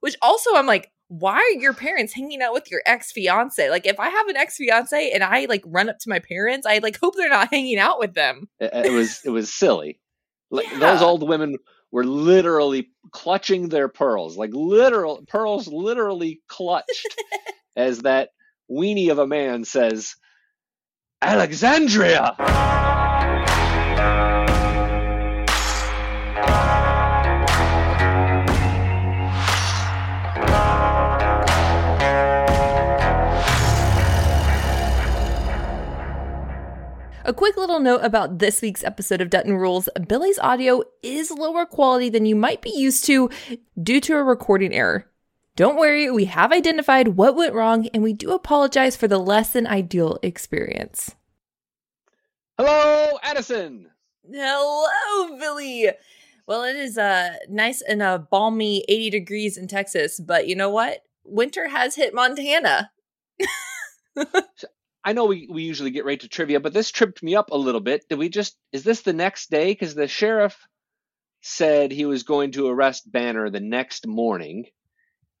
Which also, I'm like, why are your parents hanging out with your ex fiance? Like, if I have an ex fiance and I like run up to my parents, I like hope they're not hanging out with them. It, it was it was silly. Like Yeah. those old women were literally clutching their pearls, like literal pearls, literally clutched, as that weenie of a man says, Alexandria. A quick little note about this week's episode of Dutton Rules Billy's audio is lower quality than you might be used to due to a recording error. Don't worry, we have identified what went wrong and we do apologize for the less than ideal experience. Hello, Addison. Hello, Billy. Well, it is uh, nice and uh, balmy 80 degrees in Texas, but you know what? Winter has hit Montana. I know we, we usually get right to trivia, but this tripped me up a little bit. Did we just is this the next day? Because the sheriff said he was going to arrest Banner the next morning,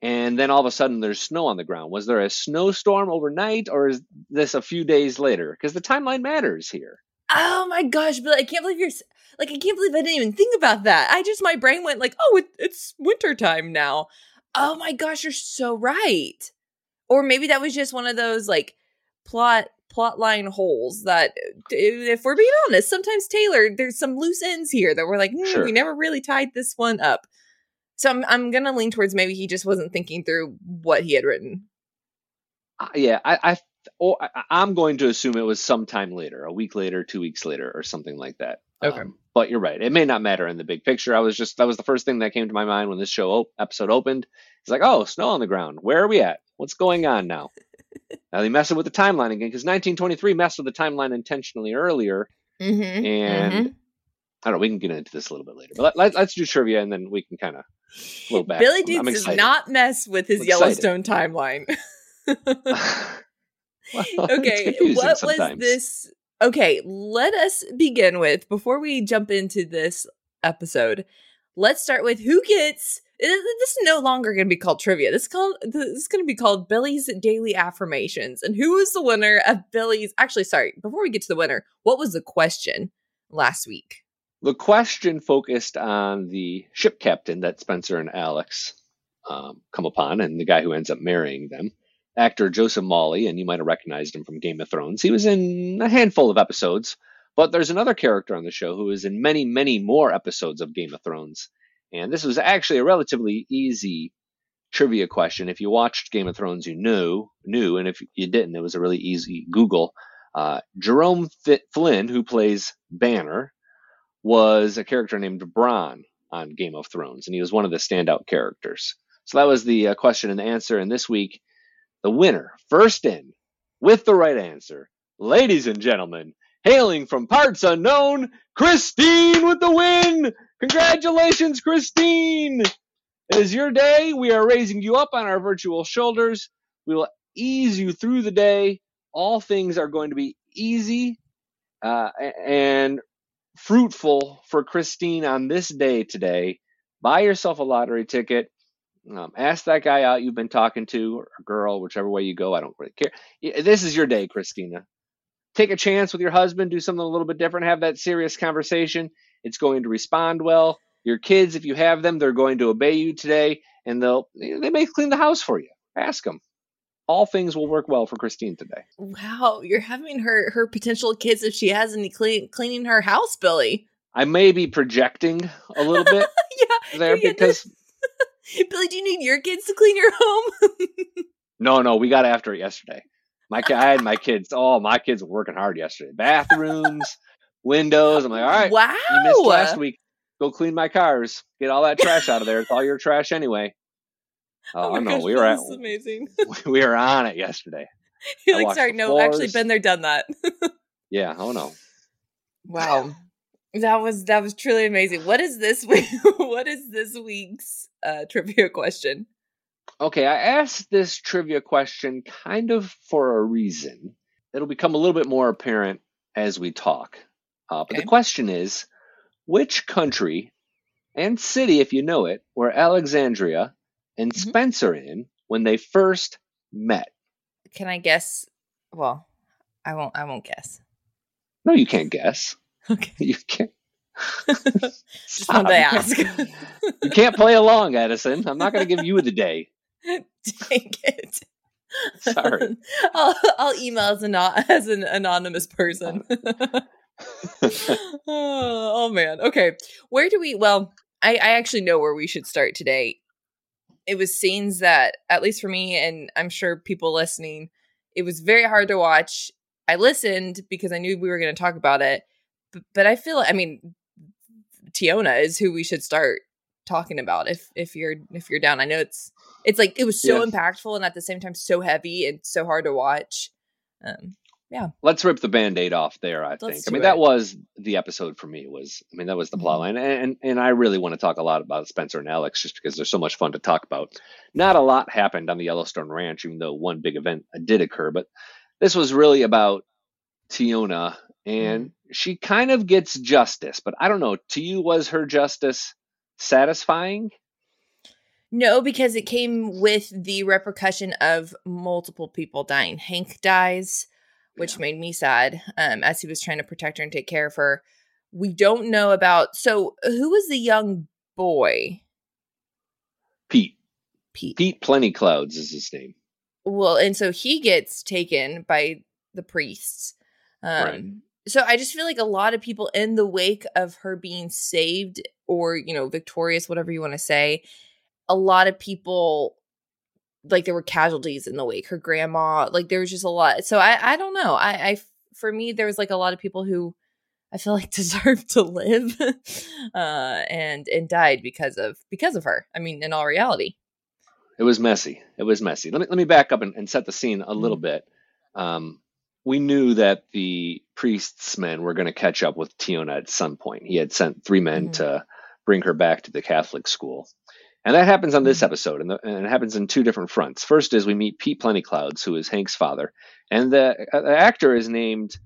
and then all of a sudden there's snow on the ground. Was there a snowstorm overnight, or is this a few days later? Because the timeline matters here. Oh my gosh, Billy, I can't believe you're like, I can't believe I didn't even think about that. I just, my brain went like, oh, it, it's wintertime now. Oh my gosh, you're so right. Or maybe that was just one of those like plot plot line holes that if we're being honest sometimes taylor there's some loose ends here that we're like hmm, Sure. we never really tied this one up so I'm, I'm gonna lean towards maybe he just wasn't thinking through what he had written Uh, yeah, I, I, or I I'm going to assume it was sometime later, a week later, two weeks later, or something like that. Okay. Um, but you're right; it may not matter in the big picture. I was just that was the first thing that came to my mind when this show op- episode opened. It's like, oh, snow on the ground. Where are we at? What's going on now? Now they messing with the timeline again because 1923 messed with the timeline intentionally earlier, mm-hmm. and I don't know. We can get into this a little bit later, but let, let, let's do trivia and then we can kind of flow back. billy Dukes does not mess with his yellowstone timeline Well, okay what was this okay let us begin with before we jump into this episode let's start with who gets this is no longer going to be called trivia this is called this is going to be called billy's daily affirmations and who is the winner of billy's actually sorry before we get to the winner what was the question last week The question focused on the ship captain that Spencer and Alex um, come upon, and the guy who ends up marrying them. Actor Joseph Mawle, and you might have recognized him from Game of Thrones. He was in a handful of episodes, but there's another character on the show who is in many, many more episodes of Game of Thrones. And this was actually a relatively easy trivia question. If you watched Game of Thrones, you knew, knew, and if you didn't, it was a really easy Google. Uh, Jerome Flynn, who plays Banner, was a character named Bronn on Game of Thrones, and he was one of the standout characters. So that was the uh, question and the answer. And this week, the winner, first in, with the right answer, ladies and gentlemen, hailing from parts unknown, Christine with the win! Congratulations, Christine! It is your day. We are raising you up on our virtual shoulders. We will ease you through the day. All things are going to be easy uh, and fruitful for Christine on this day today. Buy yourself a lottery ticket. Um, ask that guy out you've been talking to, or a girl, whichever way you go. I don't really care. This is your day, Christina. Take a chance with your husband. Do something a little bit different. Have that serious conversation. It's going to respond well. Your kids, if you have them, they're going to obey you today, and they'll they may clean the house for you. Ask them. All things will work well for Christine today. wow you're having her her potential kids if she has any clean, cleaning her house billy I may be projecting a little bit yeah there because billy do you need your kids to clean your home No, no, we got after it yesterday. My I had my kids. Oh, my kids were working hard yesterday. Bathrooms, windows. I'm like, all right, wow you missed last week. Go clean my cars. Get all that trash out of there. It's all your trash anyway. Oh, my no, gosh, we were at, amazing. we were on it yesterday. You're like, sorry, no, actually, been there, done that. Yeah. Oh no. wow, that was that was truly amazing. What is this week? what is this week's uh, trivia question? Okay, I asked this trivia question kind of for a reason. It'll become a little bit more apparent as we talk. Uh, but Okay. the question is which country and city, if you know it, were Alexandria and Mhm. Spencer in when they first met? Can I guess? Well, I won't. I won't guess. No, you can't guess. Okay, You can't. just wanted to ask. You can't play along, Addison. I'm not going to give you the day. Dang it. Sorry. I'll, I'll email as, anon- as an anonymous person. oh, man. Okay. Where do we well, I, I actually know where we should start today. It was scenes that, at least for me, and I'm sure people listening, it was very hard to watch. I listened because I knew we were going to talk about it, but, but I feel I mean, Teonna is who we should start talking about if if you're if you're down. I know it's it's like it was so Yeah. impactful and at the same time so heavy and so hard to watch. Um, Yeah let's rip the band-aid off there, I think. Let's I do mean, that was the episode for me was I mean, that was the plot Mhm. line. And and I really want to talk a lot about Spencer and Alex just because they're so much fun to talk about. Not a lot happened on the Yellowstone Ranch, even though one big event did occur, but this was really about Teonna and Mm-hmm. she kind of gets justice, but I don't know, to you was her justice satisfying? No, because it came with the repercussion of multiple people dying. Hank dies, which made me sad um, as he was trying to protect her and take care of her. We don't know about. So, who was the young boy? Pete. Pete. Pete Plenty Clouds is his name. Well, and so he gets taken by the priests. Um, Right. So I just feel like a lot of people in the wake of her being saved or, you know, victorious, whatever you want to say, a lot of people like there were casualties in the wake. Her grandma, like there was just a lot. So I, I don't know. I, I, for me, there was like a lot of people who I feel like deserved to live, uh, and and died because of because of her. I mean, in all reality. It was messy. It was messy. Let me let me back up and, and set the scene a little Mhm. bit. Um, we knew that the priest's men were going to catch up with Teonna at some point. He had sent three men Mhm. to bring her back to the Catholic school, and that happens on this Mhm. episode, and, the, and it happens in two different fronts. First is we meet Pete Plentyclouds, who is Hank's father, and the, uh, the actor is named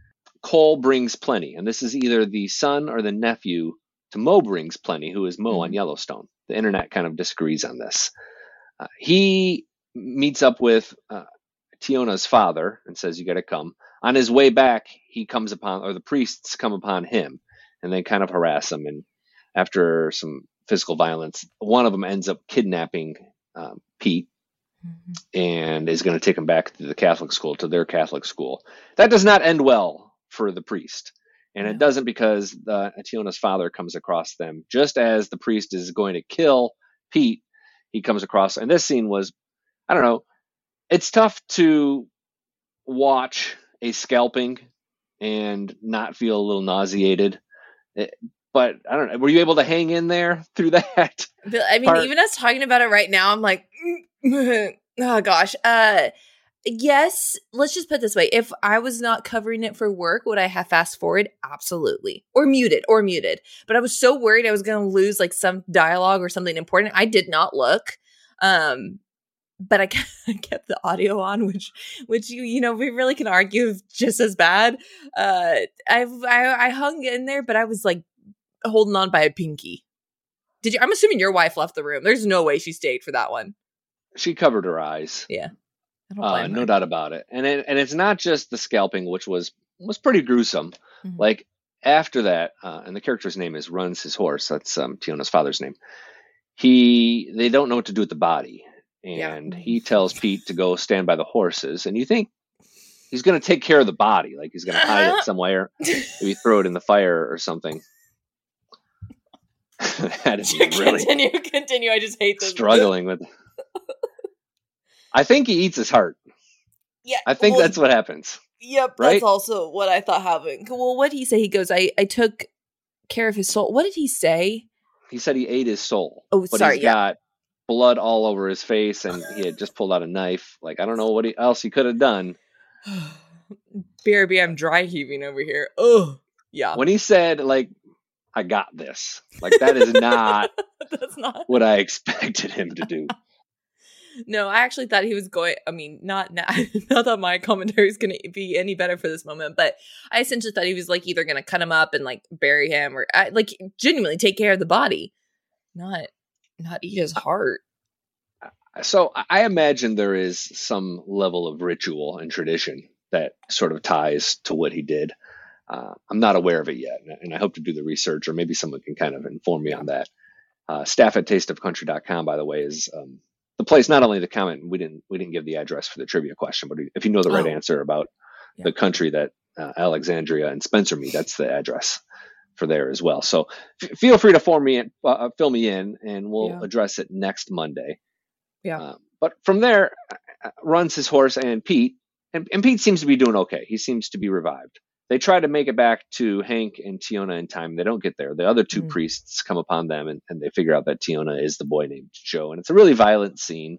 Cole Brings Plenty, and this is either the son or the nephew to Mo Brings Plenty, who is Mo on Mhm. Yellowstone. The internet kind of disagrees on this. Uh, he meets up with uh, Teonna's father and says, "You got to come." On his way back, he comes upon, or the priests come upon him, and they kind of harass him. And after some physical violence, one of them ends up kidnapping um, Pete and is going to take him back to the Catholic school, to their Catholic school. That does not end well for the priest. And No. it doesn't because the Teonna's father comes across them just as the priest is going to kill Pete. He comes across, and this scene was, I don't know, it's tough to watch a scalping and not feel a little nauseated. Eh, But I don't know. Were you able to hang in there through that? But, I mean, part- even us talking about it right now, I'm like, oh gosh. Uh, yes. Let's just put it this way: if I was not covering it for work, would I have fast forward? Absolutely, or muted, or muted. But I was so worried I was going to lose like some dialogue or something important. I did not look. Um, but I kept, the audio on, which, which you, you know, we really can argue just as bad. Uh, I, I, I hung in there, but I was like holding on by a pinky. Did you? I'm assuming your wife left the room. There's no way she stayed for that one. She covered her eyes. I don't Uh, no doubt about it. And it, and it's not just the scalping, which was was pretty gruesome. Mhm. Like after that, uh, and the character's name is Runs his horse. That's um, Teonna's father's name. He they don't know what to do with the body, Yeah. and he tells Pete to go stand by the horses. And you think he's going to take care of the body, like he's going to hide it somewhere, maybe throw it in the fire or something. that is really continue, continue. I just hate this. struggling with. I think he eats his heart. Yeah, I think well, that's what happens. Yep, right? that's also what I thought happened. Well, what did he say? He goes, "I I took care of his soul." What did he say? He said he ate his soul. Oh, but sorry, he's yeah. got blood all over his face, and he had just pulled out a knife. Like I don't know what he, else he could have done. BRB, I'm dry heaving over here. Oh, yeah. When he said like, "I got this," like that is not That's not. what I expected him to do. No, I actually thought he was going. I mean, not not, not that my commentary is going to be any better for this moment, but I essentially thought he was like either going to cut him up and like bury him, or I, like genuinely take care of the body, not not eat his heart. So I imagine there is some level of ritual and tradition that sort of ties to what he did. Uh, I'm not aware of it yet, and I hope to do the research, or maybe someone can kind of inform me on that. Uh, staff at tasteofcountry.com, by the way, is um, the place. Not only the comment, we didn't we didn't give the address for the trivia question, but if you know the right Oh. answer about Yeah. the country that uh, Alexandria and Spencer meet, that's the address for there as well. So f- feel free to form me in, uh, fill me in, and we'll Yeah. address it next Monday. Yeah. Uh, but from there, uh, runs his horse and Pete, and, and Pete seems to be doing okay. He seems to be revived. They try to make it back to Hank and Teonna in time. They don't get there. The other two Mhm. priests come upon them and, and they figure out that Teonna is the boy named Joe. And it's a really violent scene,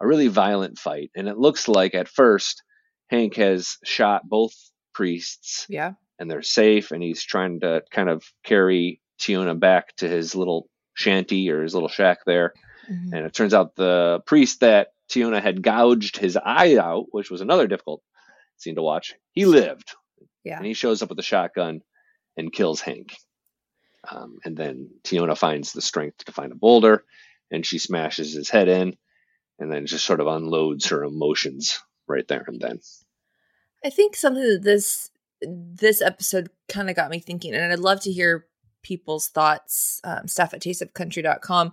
a really violent fight. And it looks like at first Hank has shot both priests Yeah, and they're safe and he's trying to kind of carry Teonna back to his little shanty or his little shack there. Mhm. And it turns out the priest that Teonna had gouged his eye out, which was another difficult scene to watch, he lived. Yeah. And he shows up with a shotgun and kills Hank. Um, and then Teonna finds the strength to find a boulder and she smashes his head in and then just sort of unloads her emotions right there and then. I think something that this this episode kind of got me thinking, and I'd love to hear people's thoughts. Um, staff at tasteofcountry.com.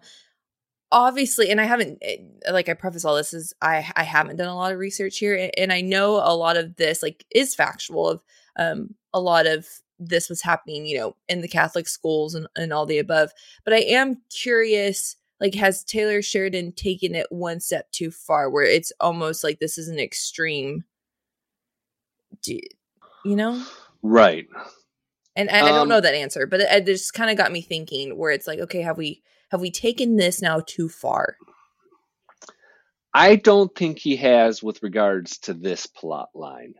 Obviously, and I haven't eh, like I preface all this is I I haven't done a lot of research here, and I know a lot of this like is factual. Of um a lot of this was happening, you know, in the Catholic schools and and all the above. But I am curious. Like, has Taylor Sheridan taken it one step too far, where it's almost like this is an extreme you know Right. and I, I don't Um, know that answer but it, it just kind of got me thinking where it's like okay have we have we taken this now too far I don't think he has with regards to this plot line.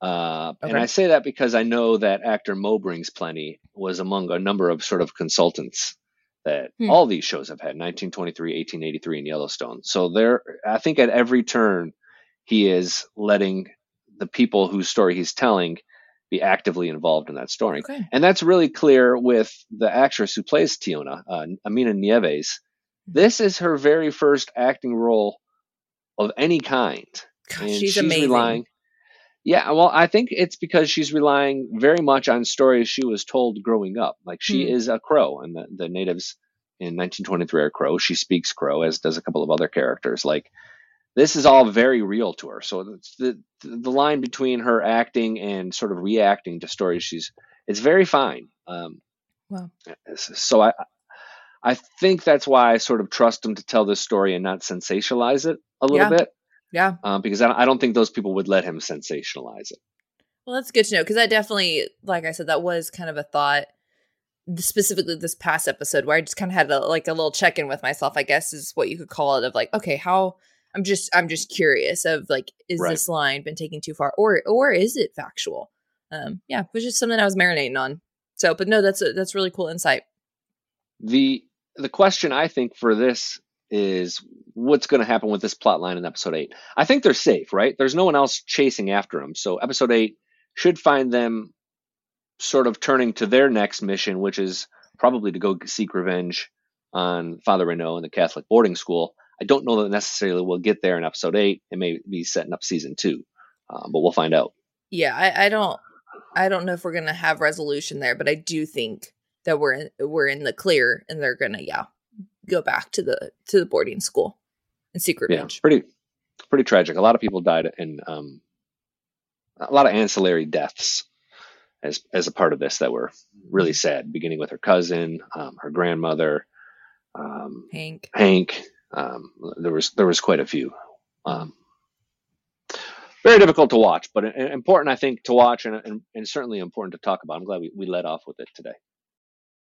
Uh, And I say that because I know that actor Mo Brings Plenty was among a number of sort of consultants that Hmm. all these shows have had 1923, 1883, and Yellowstone. So there, I think at every turn, he is letting the people whose story he's telling be actively involved in that story. okay And that's really clear with the actress who plays Teonna, uh, Aminah Nieves. This is her very first acting role of any kind. Gosh, and she's, amazing relying. Yeah, well, I think it's because she's relying very much on stories she was told growing up. Like she Hmm. is a crow, and the, the natives in 1923 are crow. She speaks crow, as does a couple of other characters. Like this is all very real to her. So the the line between her acting and sort of reacting to stories she's it's very fine. Um, Wow. So I I think that's why I sort of trust him to tell this story and not sensationalize it a little Yeah. bit yeah um, because I don't, I don't think those people would let him sensationalize it. well that's good to know because i definitely like i said that was kind of a thought specifically this past episode where i just kind of had a, like a little check-in with myself i guess is what you could call it of like okay how i'm just i'm just curious of like is Right. this line been taken too far or or is it factual um yeah it was just something i was marinating on so but no that's a, that's really cool insight The the question I think for this is what's going to happen with this plot line in episode 8. I think they're safe, right? There's no one else chasing after them. So episode 8 should find them sort of turning to their next mission, which is probably to go seek revenge on Father Renaud and the Catholic boarding school. I don't know that necessarily we'll get there in episode 8. It may be setting up season 2. Uh, but we'll find out. yeah I, I don't i don't know if we're gonna have resolution there but i do think that we're in, we're in the clear and they're gonna yeah go back to the to the boarding school and seek Yeah, pretty pretty tragic. A lot of people died in um, a lot of ancillary deaths as as a part of this that were really sad. Beginning with her cousin, um, her grandmother, um, hank Hank. Um, there was there was quite a few. Um, very difficult to watch, but important I think to watch and, and, and certainly important to talk about. I'm glad we, we led off with it today.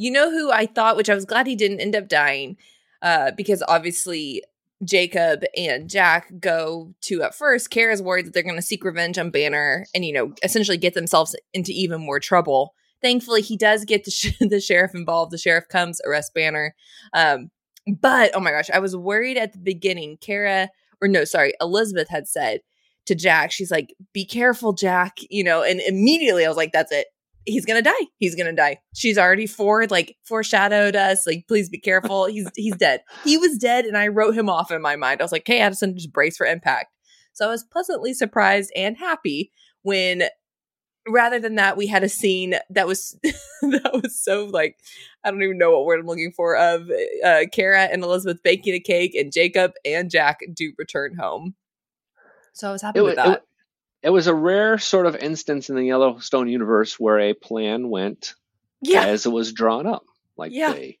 You know who I thought, which I was glad he didn't end up dying, uh, because obviously Jacob and Jack go to at first. Cara's worried that they're going to seek revenge on Banner and you know essentially get themselves into even more trouble. Thankfully, he does get the, sh- the sheriff involved. The sheriff comes, arrest Banner. Um, but oh my gosh, I was worried at the beginning. Cara, or no, sorry, Elizabeth had said to Jack, she's like, "Be careful, Jack," you know, and immediately I was like, "That's it he's gonna die. He's gonna die. She's already for like foreshadowed us. Like, please be careful. He's he's dead. He was dead, and I wrote him off in my mind. I was like, hey, Addison, just brace for impact. So I was pleasantly surprised and happy when rather than that we had a scene that was that was so like I don't even know what word I'm looking for of uh Cara and Elizabeth baking a cake and Jacob and Jack do return home. So I was happy It, with wa- that. it, it was a rare sort of instance in the Yellowstone universe where a plan went yeah. as it was drawn up. Like Yeah. they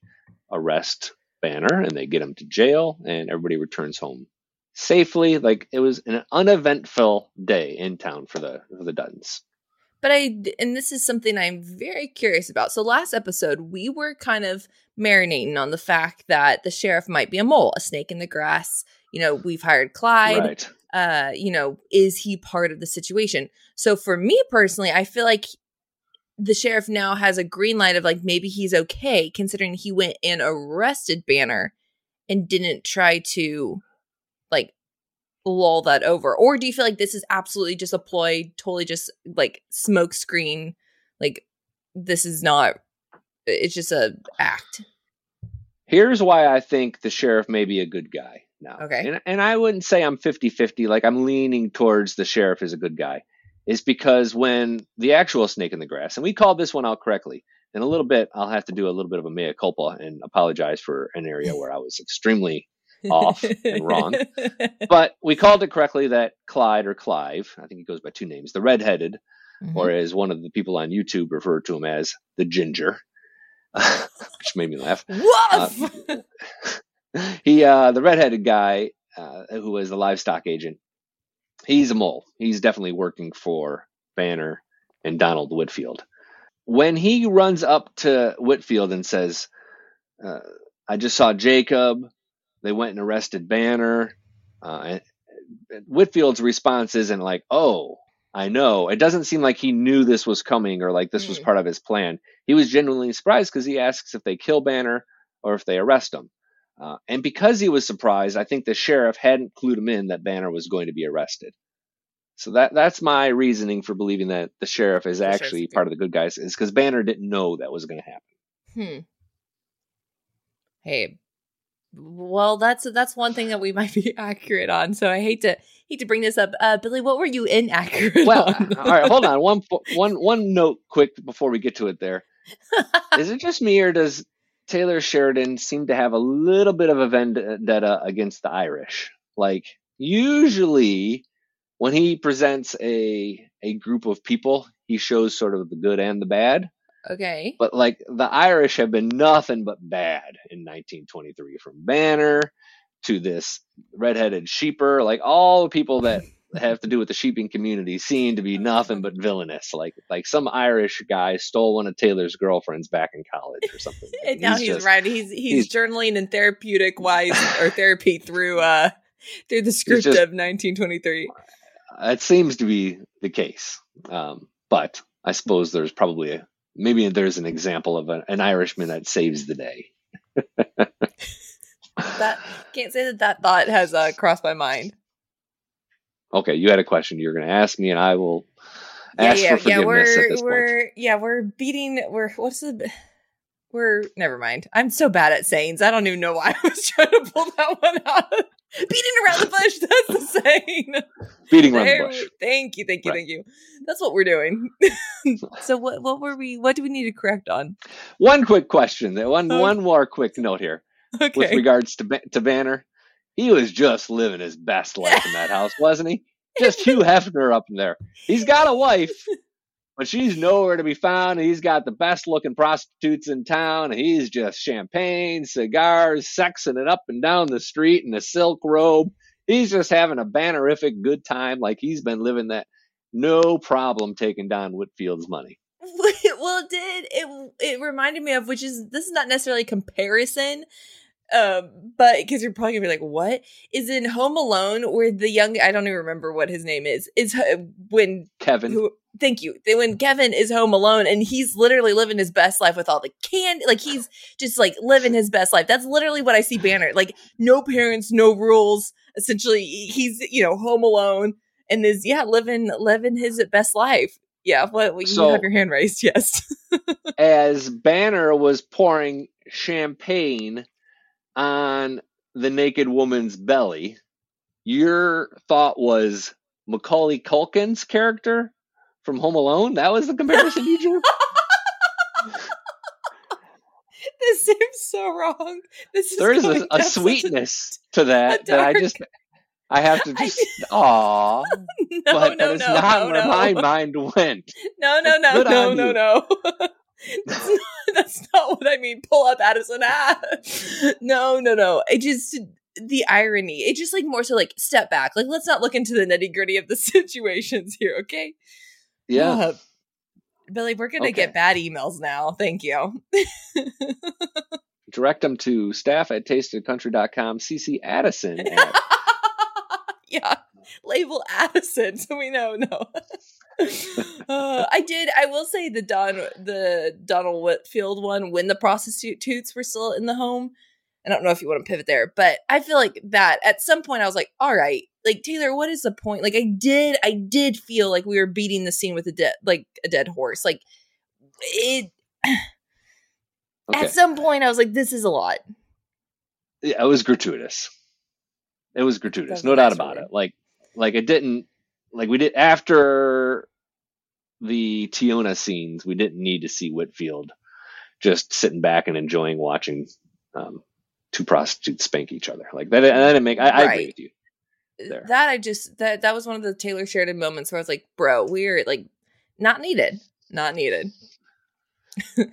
arrest Banner and they get him to jail, and everybody returns home safely. Like it was an uneventful day in town for the for the Duttons. But I, and this is something I'm very curious about. So last episode, we were kind of marinating on the fact that the sheriff might be a mole, a snake in the grass. You know, we've hired Clyde. Right. Uh, you know, is he part of the situation? So for me personally, I feel like the sheriff now has a green light of like maybe he's okay considering he went and arrested Banner and didn't try to like lull that over. Or do you feel like this is absolutely just a ploy totally just like smoke screen like this is not it's just a act? Here's why I think the sheriff may be a good guy now. Okay. And, and I wouldn't say I'm 50 50, like I'm leaning towards the sheriff is a good guy, is because when the actual snake in the grass, and we called this one out correctly, in a little bit, I'll have to do a little bit of a mea culpa and apologize for an area where I was extremely off and wrong. But we called it correctly that Clyde or Clive, I think he goes by two names, the redheaded, Mhm. or as one of the people on YouTube referred to him as, the ginger, which made me laugh. Woof! he uh the redheaded guy uh who was the livestock agent he's a mole. He's definitely working for banner and donald whitfield. When he runs up to whitfield and says uh, i just saw jacob. They went and arrested banner uh, and whitfield's response isn't like oh i know. It doesn't seem like he knew this was coming or like this was part of his plan. He was genuinely surprised because he asks if they kill banner or if they arrest him uh, and because he was surprised, I think the sheriff hadn't clued him in that Banner was going to be arrested. So that that's my reasoning for believing that the sheriff is The actually part of the good guys, is because Banner didn't know that was going to happen. Hmm. Hey, well, that's that's one thing that we might be accurate on. So I hate to hate to bring this up, uh, Billy. What were you inaccurate Well, on? all right, hold on. One fo- one one note, quick before we get to it. There is it just me or does Taylor Sheridan seemed to have a little bit of a vendetta against the Irish? Like usually, when he presents a a group of people, he shows sort of the good and the bad. okay. But like the Irish have been nothing but bad in 1923, from Banner to this redheaded sheeper. Like all the people that have to do with the sheeping community seem to be nothing but villainous. Like like some Irish guy stole one of Taylor's girlfriends back in college or something. And now he's, just- right. He's, he's he's- journaling and therapeutic wise or therapy through uh through the script just- of 1923. It seems to be the case. Um, but I suppose there's probably a maybe there's an example of a, an Irishman that saves the day. That can't say that that thought has uh, crossed my mind. Okay, you had a question you're going to ask me, and I will ask yeah, for yeah. forgiveness We're at this point. we're yeah we're beating. We're what's the we're never mind. I'm so bad at sayings. I don't even know why I was trying to pull that one out. Beating around the bush. That's the saying. Beating around There the bush. Thank you, thank you, Right. thank you. That's what we're doing. so what what were we what do we need to correct on? One quick question. One Okay. one more quick note here with regards to to Banner. He was just living his best life in that house, wasn't he? Just Hugh Hefner up in there. He's got a wife, but she's nowhere to be found. He's got the best looking prostitutes in town. He's just champagne, cigars, sexing it up and down the street in a silk robe. He's just having a bannerific good time, like he's been living that. No problem taking down Whitfield's money. well, it did. It it reminded me of which is this is not necessarily comparison, um, but because you're probably gonna be like, what? Is in Home Alone where the young I don't even remember what his name is is uh, when Kevin, who thank you when Kevin is home alone and he's literally living his best life with all the candy like he's just like living his best life. That's literally what I see Banner like no parents no rules. Essentially he's you know home alone and is yeah living living his best life. Yeah what you So- have your hand raised yes. As Banner was pouring champagne on the naked woman's belly, your thought was Macaulay Culkin's character from Home Alone? That was the comparison you drew? this seems so wrong this is There is a, a sweetness to that that I just I have to just aw, no but no that is no not no where no my mind went. No, no, no, no, on no, no. that's, not, that's not what I mean. Pull up Addison. Ah. No, no, no. It just the irony. It just like more so like step back. Like let's not look into the nitty gritty of the situations here, okay? Yeah. Uh, Billy, we're gonna Okay. get bad emails now. Thank you. Direct them to staff at tasteofcountry.com. CC Addison at yeah, label Addison, so we know. No, uh, I did. I will say the Don, the Donald Whitfield one, when the prostitutes were still in the home. I don't know if you want to pivot there, but I feel like that at some point I was like, all right, like Taylor, what is the point? Like I did, I did feel like we were beating the scene with a dead, like a dead horse. Like it. Okay. At some point, I was like, this is a lot. yeah, it was gratuitous. It was gratuitous, That's no doubt about word. it. Like, like it didn't, like we did after the Teonna scenes, we didn't need to see Whitfield just sitting back and enjoying watching um, two prostitutes spank each other. Like that, that didn't make. I, I agree with you. There. that I just that that was one of the Taylor Sheridan moments where I was like, bro, we're like not needed. Not needed.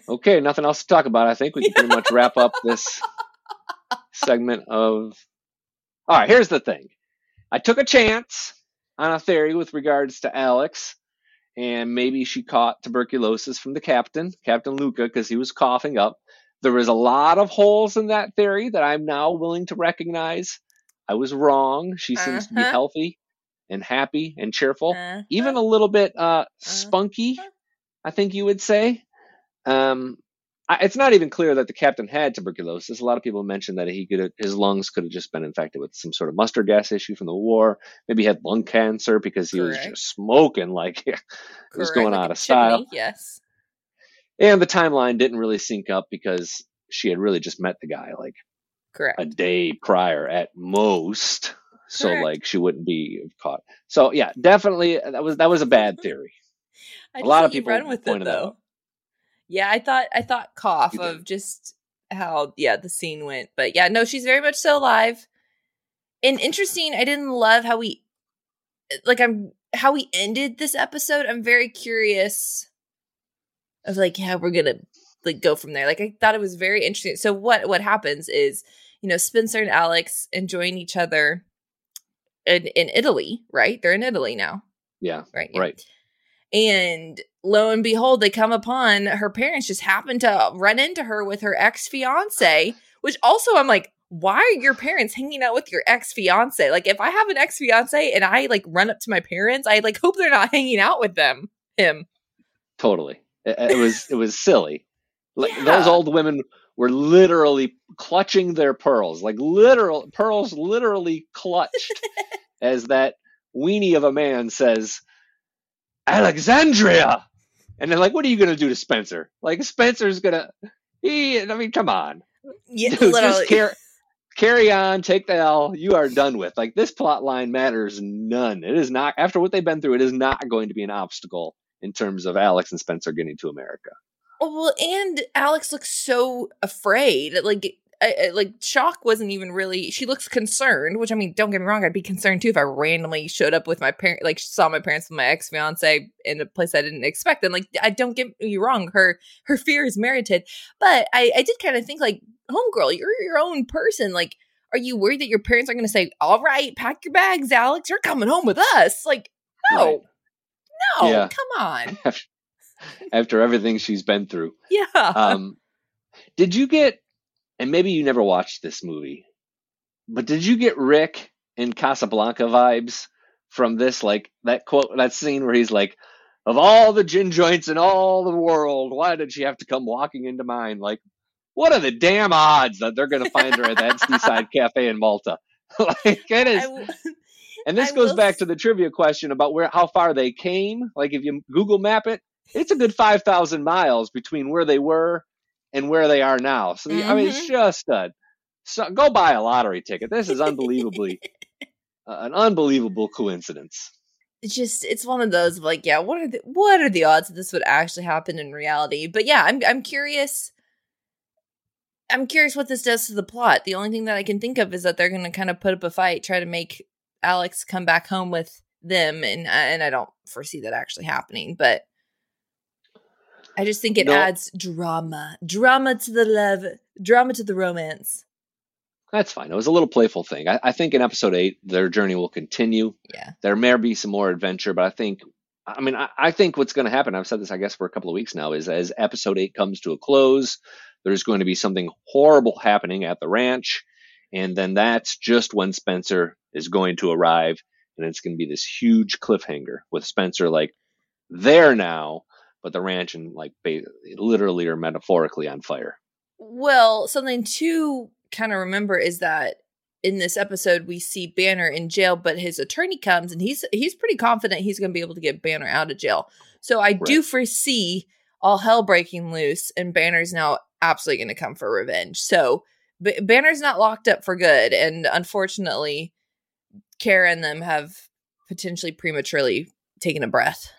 Okay, nothing else to talk about. I think we can pretty much wrap up this segment of. All right, here's the thing. I took a chance on a theory with regards to Alex, and maybe she caught tuberculosis from the captain, Captain Luca, because he was coughing up. There was a lot of holes in that theory that I'm now willing to recognize. I was wrong. She seems to be Uh-huh. healthy and happy and cheerful Uh, even a little bit uh, spunky, I think you would say. Um, I, it's not even clear that the captain had tuberculosis. A lot of people mentioned that he could his lungs could have just been infected with some sort of mustard gas issue from the war. Maybe he had lung cancer because he was just smoking like it was going like out of style. chimney, Yes. And the timeline didn't really sync up because she had really just met the guy like Correct. a day prior at most. So Correct. like she wouldn't be caught. So yeah, definitely uh, that was that was a bad theory. A lot of people run with it though. Yeah, I thought I thought cough of just how yeah the scene went, but yeah, no, she's very much so alive. And interesting, I didn't love how we like I'm how we ended this episode. I'm very curious of like how we're gonna like go from there. Like I thought it was very interesting. So what what happens is you know Spencer and Alex enjoying each other in in Italy, right? They're in Italy now, Yeah, right? Yeah. right. And lo and behold, they come upon her parents just happen to run into her with her ex fiance, which also I'm like, why are your parents hanging out with your ex fiance? Like, if I have an ex fiance and I like run up to my parents, I like hope they're not hanging out with them. Him. Totally. It, it was it was silly. Like Yeah. those old women were literally clutching their pearls, like literal pearls literally clutched as that weenie of a man says, Alexandria. And they're like, what are you gonna do to Spencer? Like Spencer's gonna he I mean, come on. Yeah, Dude, literally. just care carry on, take the L. You are done with. Like this plot line matters none. It is not after what they've been through. It is not going to be an obstacle in terms of Alex and Spencer getting to America. Oh, well, and Alex looks so afraid. Like, I, I, like shock wasn't even really. She looks concerned, which I mean, don't get me wrong, I'd be concerned too if I randomly showed up with my parent, like saw my parents with my ex fiance in a place I didn't expect. And like, I don't get me wrong, her her fear is merited, but I I did kind of think like, homegirl, you're your own person. Like, are you worried that your parents are going to say, "All right, pack your bags, Alex, you're coming home with us"? Like, no, Right. no, Yeah. come on, after everything she's been through. yeah. Um, did you get, and maybe you never watched this movie, but did you get Rick in Casablanca vibes from this? Like that quote, that scene where he's like, of all the gin joints in all the world, why did she have to come walking into mine? Like, what are the damn odds that they're going to find her at that seaside cafe in Malta? like, it is. And this I goes back s- to the trivia question about where how far they came. Like if you Google map it, it's a good five thousand miles between where they were and where they are now. So I mean, it's Mhm. just a so go buy a lottery ticket. This is unbelievably uh, an unbelievable coincidence. it's just it's one of those of like yeah what are the what are the odds that this would actually happen in reality but yeah i'm i'm curious i'm curious what this does to the plot the only thing that i can think of is that they're going to kind of put up a fight try to make alex come back home with them and and i don't foresee that actually happening but i just think it No. adds drama drama to the love drama to the romance That's fine. It was a little playful thing. I, I think in episode eight, their journey will continue. yeah There may be some more adventure, but I think, I mean, I, I think what's going to happen, I've said this, I guess, for a couple of weeks now, is as episode eight comes to a close, there's going to be something horrible happening at the ranch. And then that's just when Spencer is going to arrive. And it's going to be this huge cliffhanger with Spencer like there now, but the ranch and like ba- literally or metaphorically on fire. Well, something to kind of remember is that in this episode we see Banner in jail, but his attorney comes and he's he's pretty confident he's going to be able to get Banner out of jail. So I do foresee all hell breaking loose, and Banner's now absolutely going to come for revenge. So B- Banner's not locked up for good, and unfortunately, Cara and them have potentially prematurely taken a breath.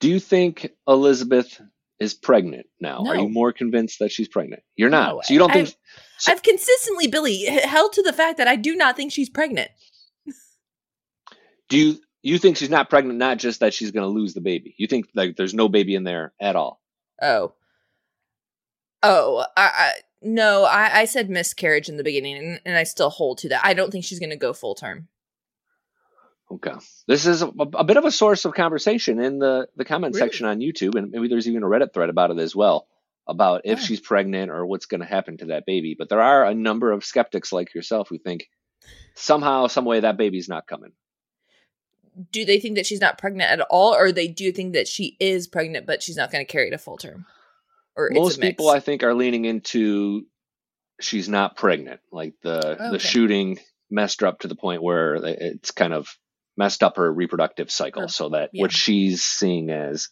Do you think Elizabeth is pregnant now? Are you more convinced that she's pregnant? You're not. No, so you don't I- think So- I've consistently, Billy, held to the fact that I do not think she's pregnant. do you you think she's not pregnant not just that she's going to lose the baby you think like there's no baby in there at all Oh. Oh, I, I no, I, I said miscarriage in the beginning, and, and I still hold to that. I don't think she's going to go full term. Okay this is a, a bit of a source of conversation in the the comment Really? section on youtube and maybe there's even a reddit thread about it as well about if Oh. she's pregnant or what's going to happen to that baby but there are a number of skeptics like yourself who think somehow some way that baby's not coming Do they think that she's not pregnant at all, or they do think that she is pregnant, but she's not going to carry to full term? Or most a people i think are leaning into she's not pregnant like the Oh, the shooting messed her up to the point where it's kind of messed up her reproductive cycle Her- so that yeah. what she's seeing as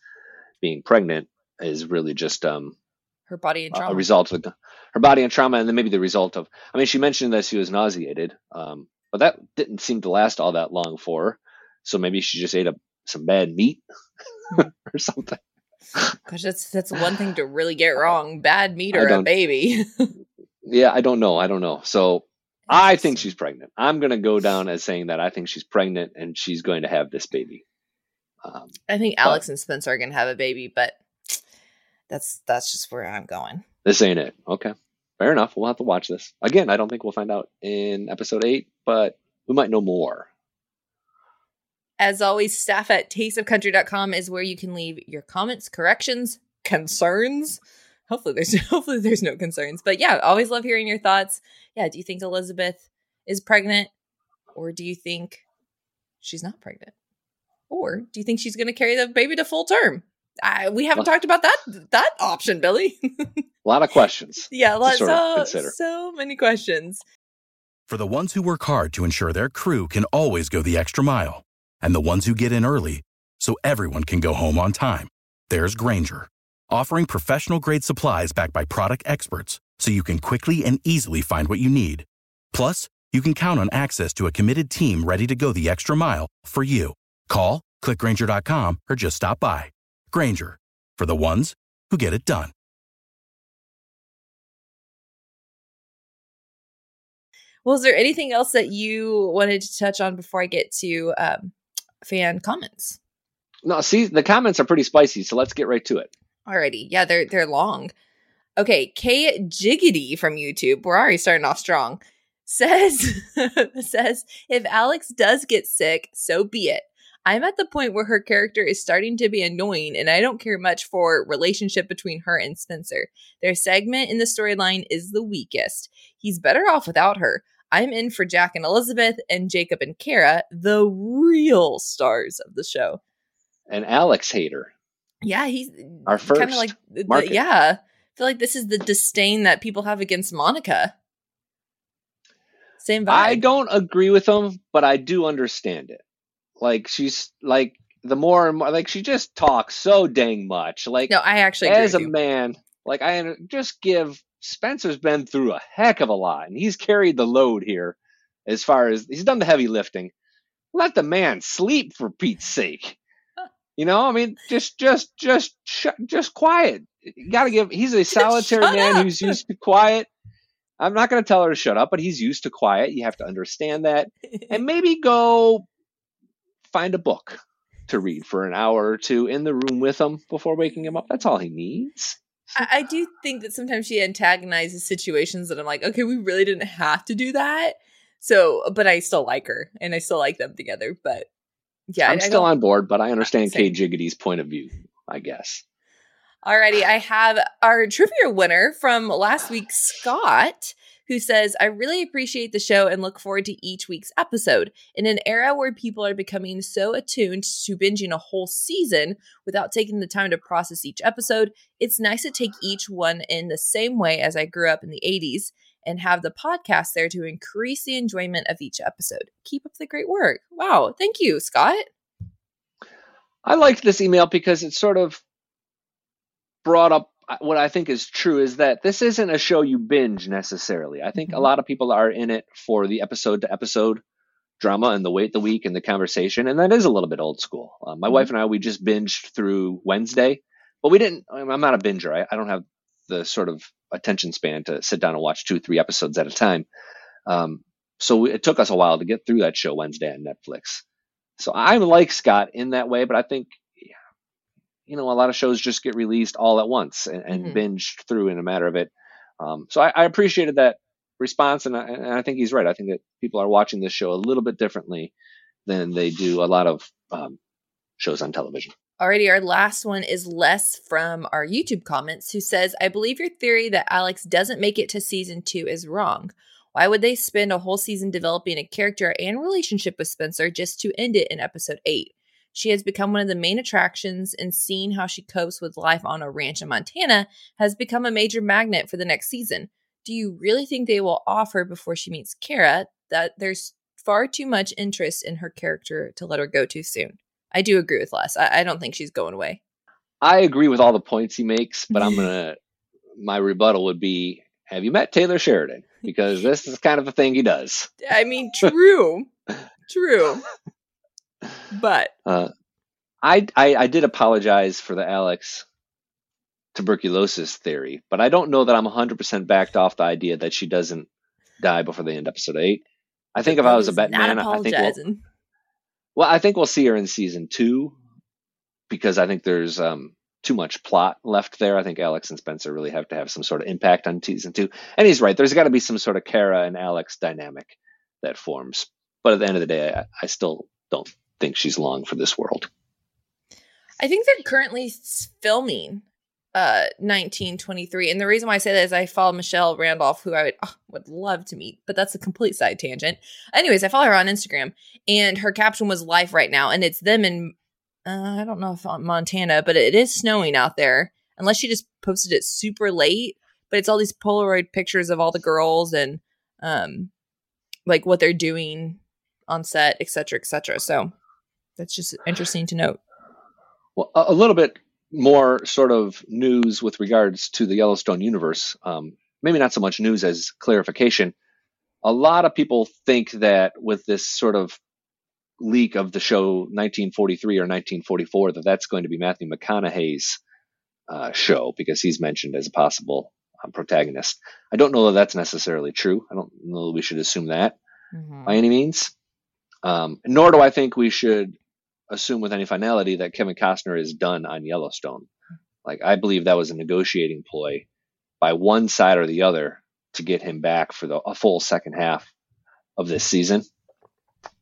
being pregnant is really just um her body and trauma. a result of the, her body and trauma and then maybe the result of i mean she mentioned that she was nauseated um but that didn't seem to last all that long for her so maybe she just ate up some bad meat Hmm. or something Gosh, that's that's one thing to really get wrong: bad meat or a baby. yeah i don't know i don't know so I think she's pregnant. I'm going to go down as saying that I think she's pregnant and she's going to have this baby. Um, I think Alex and Spencer are going to have a baby, but that's that's just where I'm going. this ain't it. Okay. Fair enough. We'll have to watch this. Again, I don't think we'll find out in episode eight, but we might know more. As always, staff at tasteofcountry.com is where you can leave your comments, corrections, concerns. Hopefully there's hopefully there's no concerns. But yeah, always love hearing your thoughts. Yeah, do you think Elizabeth is pregnant? Or do you think she's not pregnant? Or do you think she's gonna carry the baby to full term? I, we haven't Well- talked about that that option, Billy. A lot of questions. yeah, lots sort of so, consider. so many questions. For the ones who work hard to ensure their crew can always go the extra mile, and the ones who get in early so everyone can go home on time, there's Grainger, offering professional grade supplies backed by product experts so you can quickly and easily find what you need. Plus, you can count on access to a committed team ready to go the extra mile for you. Call, clickgrainger.com, or just stop by. Grainger, for the ones who get it done. Well, is there anything else that you wanted to touch on before I get to um, fan comments? No, see, the comments are pretty spicy, so let's get right to it. Alrighty, yeah, they're they're long. Okay, K Jiggity from YouTube. We're already starting off strong. Says says if Alex does get sick, so be it. I'm at the point where her character is starting to be annoying, and I don't care much for relationship between her and Spencer. Their segment in the storyline is the weakest. He's better off without her. I'm in for Jack and Elizabeth and Jacob and Cara, the real stars of the show. An Alex hater. Yeah, he's Our kind of like the, yeah. I feel like this is the disdain that people have against Monica. Same vibe. I don't agree with him, but I do understand it. Like she's like the more and more like she just talks so dang much. Like no, I actually as a you. man, like I just give Spencer's been through a heck of a lot, and he's carried the load here. As far as he's done the heavy lifting, let the man sleep for Pete's sake. You know, I mean, just, just, just, sh- just quiet. You got to give. He's a solitary man up. who's used to quiet. I'm not going to tell her to shut up, but he's used to quiet. You have to understand that, and maybe go find a book to read for an hour or two in the room with him before waking him up. That's all he needs. I, I do think that sometimes she antagonizes situations that I'm like, okay, we really didn't have to do that. So, but I still like her and I still like them together. But yeah, I- I'm I still don't- on board, but I understand Same. Jiggity's point of view. I guess. Alrighty, I have our trivia winner from last week, Scott, who says, I really appreciate the show and look forward to each week's episode. In an era where people are becoming so attuned to binging a whole season without taking the time to process each episode, it's nice to take each one in the same way as I grew up in the 80s and have the podcast there to increase the enjoyment of each episode. Keep up the great work. Wow. Thank you, Scott. I liked this email because it sort of brought up uh, what I think is true is that this isn't a show you binge necessarily. I think a Mhm. lot of people are in it for the episode to episode drama and the wait the week and the conversation, and that is a little bit old school. Uh, my Mhm. wife and I we just binged through Wednesday, but we didn't. I'm I'm not a binger. I, I don't have the sort of attention span to sit down and watch two three episodes at a time. Um, so we, it took us a while to get through that show Wednesday on Netflix. So I'm like Scott in that way, but I think you know a lot of shows just get released all at once and, and Mhm. binged through in a matter of it. Um, so I, I appreciated that response, and I, and I think he's right. I think that people are watching this show a little bit differently than they do a lot of um, shows on television. Alrighty, our last one is Les from our YouTube comments who says, I believe your theory that Alex doesn't make it to season two is wrong. Why would they spend a whole season developing a character and relationship with Spencer just to end it in episode eight? She has become one of the main attractions, and seeing how she copes with life on a ranch in Montana has become a major magnet for the next season. Do you really think they will offer before she meets Cara that there's far too much interest in her character to let her go too soon? I do agree with Les. I, I don't think she's going away. I agree with all the points he makes, but I'm gonna my rebuttal would be: Have you met Taylor Sheridan? Because this is kind of the thing he does. I mean, true, true. But Uh, I, I I did apologize for the Alex tuberculosis theory, but I don't know that I'm 100% backed off the idea that she doesn't die before the end of episode eight. I think if I was a He's bet not man, I think we'll. Well, I think we'll see her in season two because I think there's um too much plot left there. I think Alex and Spencer really have to have some sort of impact on season two. And he's right. There's got to be some sort of Cara and Alex dynamic that forms. But at the end of the day, I, I still don't think she's long for this world. I think they're currently filming uh 1923 and the reason why I say that is I follow Michelle Randolph who I would oh, would love to meet but that's a complete side tangent. Anyways, I follow her on Instagram and her caption was life right now and it's them in uh, I don't know if on Montana but it is snowing out there unless she just posted it super late but it's all these polaroid pictures of all the girls and um like what they're doing on set etc etc so that's just interesting to note. Well, a little bit more sort of news with regards to the Yellowstone universe. Um, maybe not so much news as clarification. A lot of people think that with this sort of leak of the show 1943 or 1944 that that's going to be Matthew McConaughey's uh, show because he's mentioned as a possible um, protagonist. I don't know that that's necessarily true. I don't know that we should assume that mm-hmm. by any means. Um, nor do I think we should assume with any finality that Kevin Costner is done on Yellowstone. Like I believe that was a negotiating ploy by one side or the other to get him back for the a full second half of this season.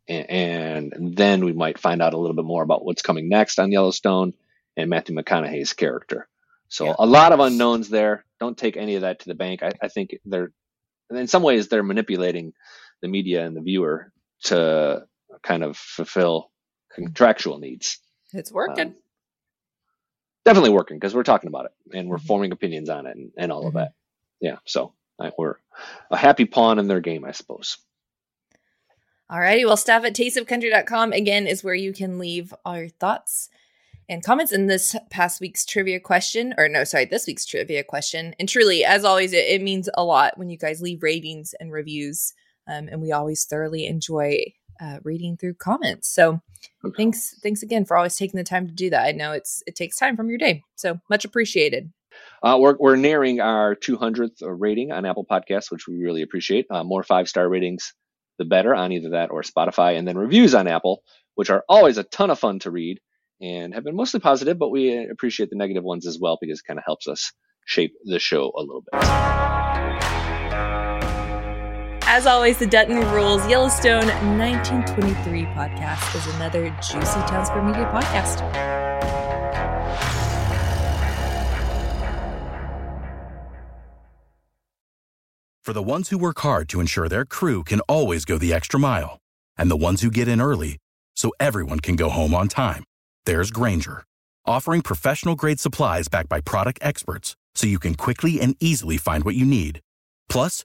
And, and then we might find out a little bit more about what's coming next on Yellowstone and Matthew McConaughey's character. So yeah. a lot of unknowns there. Don't take any of that to the bank. I, I think they're, in some ways, they're manipulating the media and the viewer to kind of fulfill contractual needs. It's working. Um, definitely working because we're talking about it and we're mm-hmm. forming opinions on it and, and all mm-hmm. of that. Yeah. So I, we're a happy pawn in their game, I suppose. Alrighty. Well, staff at tasteofcountry.com again is where you can leave our thoughts and comments in this past week's trivia question, or no, sorry, this week's trivia question. And truly, as always, it, it means a lot when you guys leave ratings and reviews. Um, and we always thoroughly enjoy uh, reading through comments. So okay. thanks, thanks again for always taking the time to do that. I know it's it takes time from your day, so much appreciated. Uh, we're, we're nearing our 200th rating on Apple Podcasts, which we really appreciate. Uh, more five star ratings, the better on either that or Spotify, and then reviews on Apple, which are always a ton of fun to read and have been mostly positive, but we appreciate the negative ones as well because it kind of helps us shape the show a little bit. As always, the Dutton Rules Yellowstone 1923 podcast is another juicy Town Square Media podcast. For the ones who work hard to ensure their crew can always go the extra mile, and the ones who get in early so everyone can go home on time, there's Grainger, offering professional grade supplies backed by product experts so you can quickly and easily find what you need. Plus,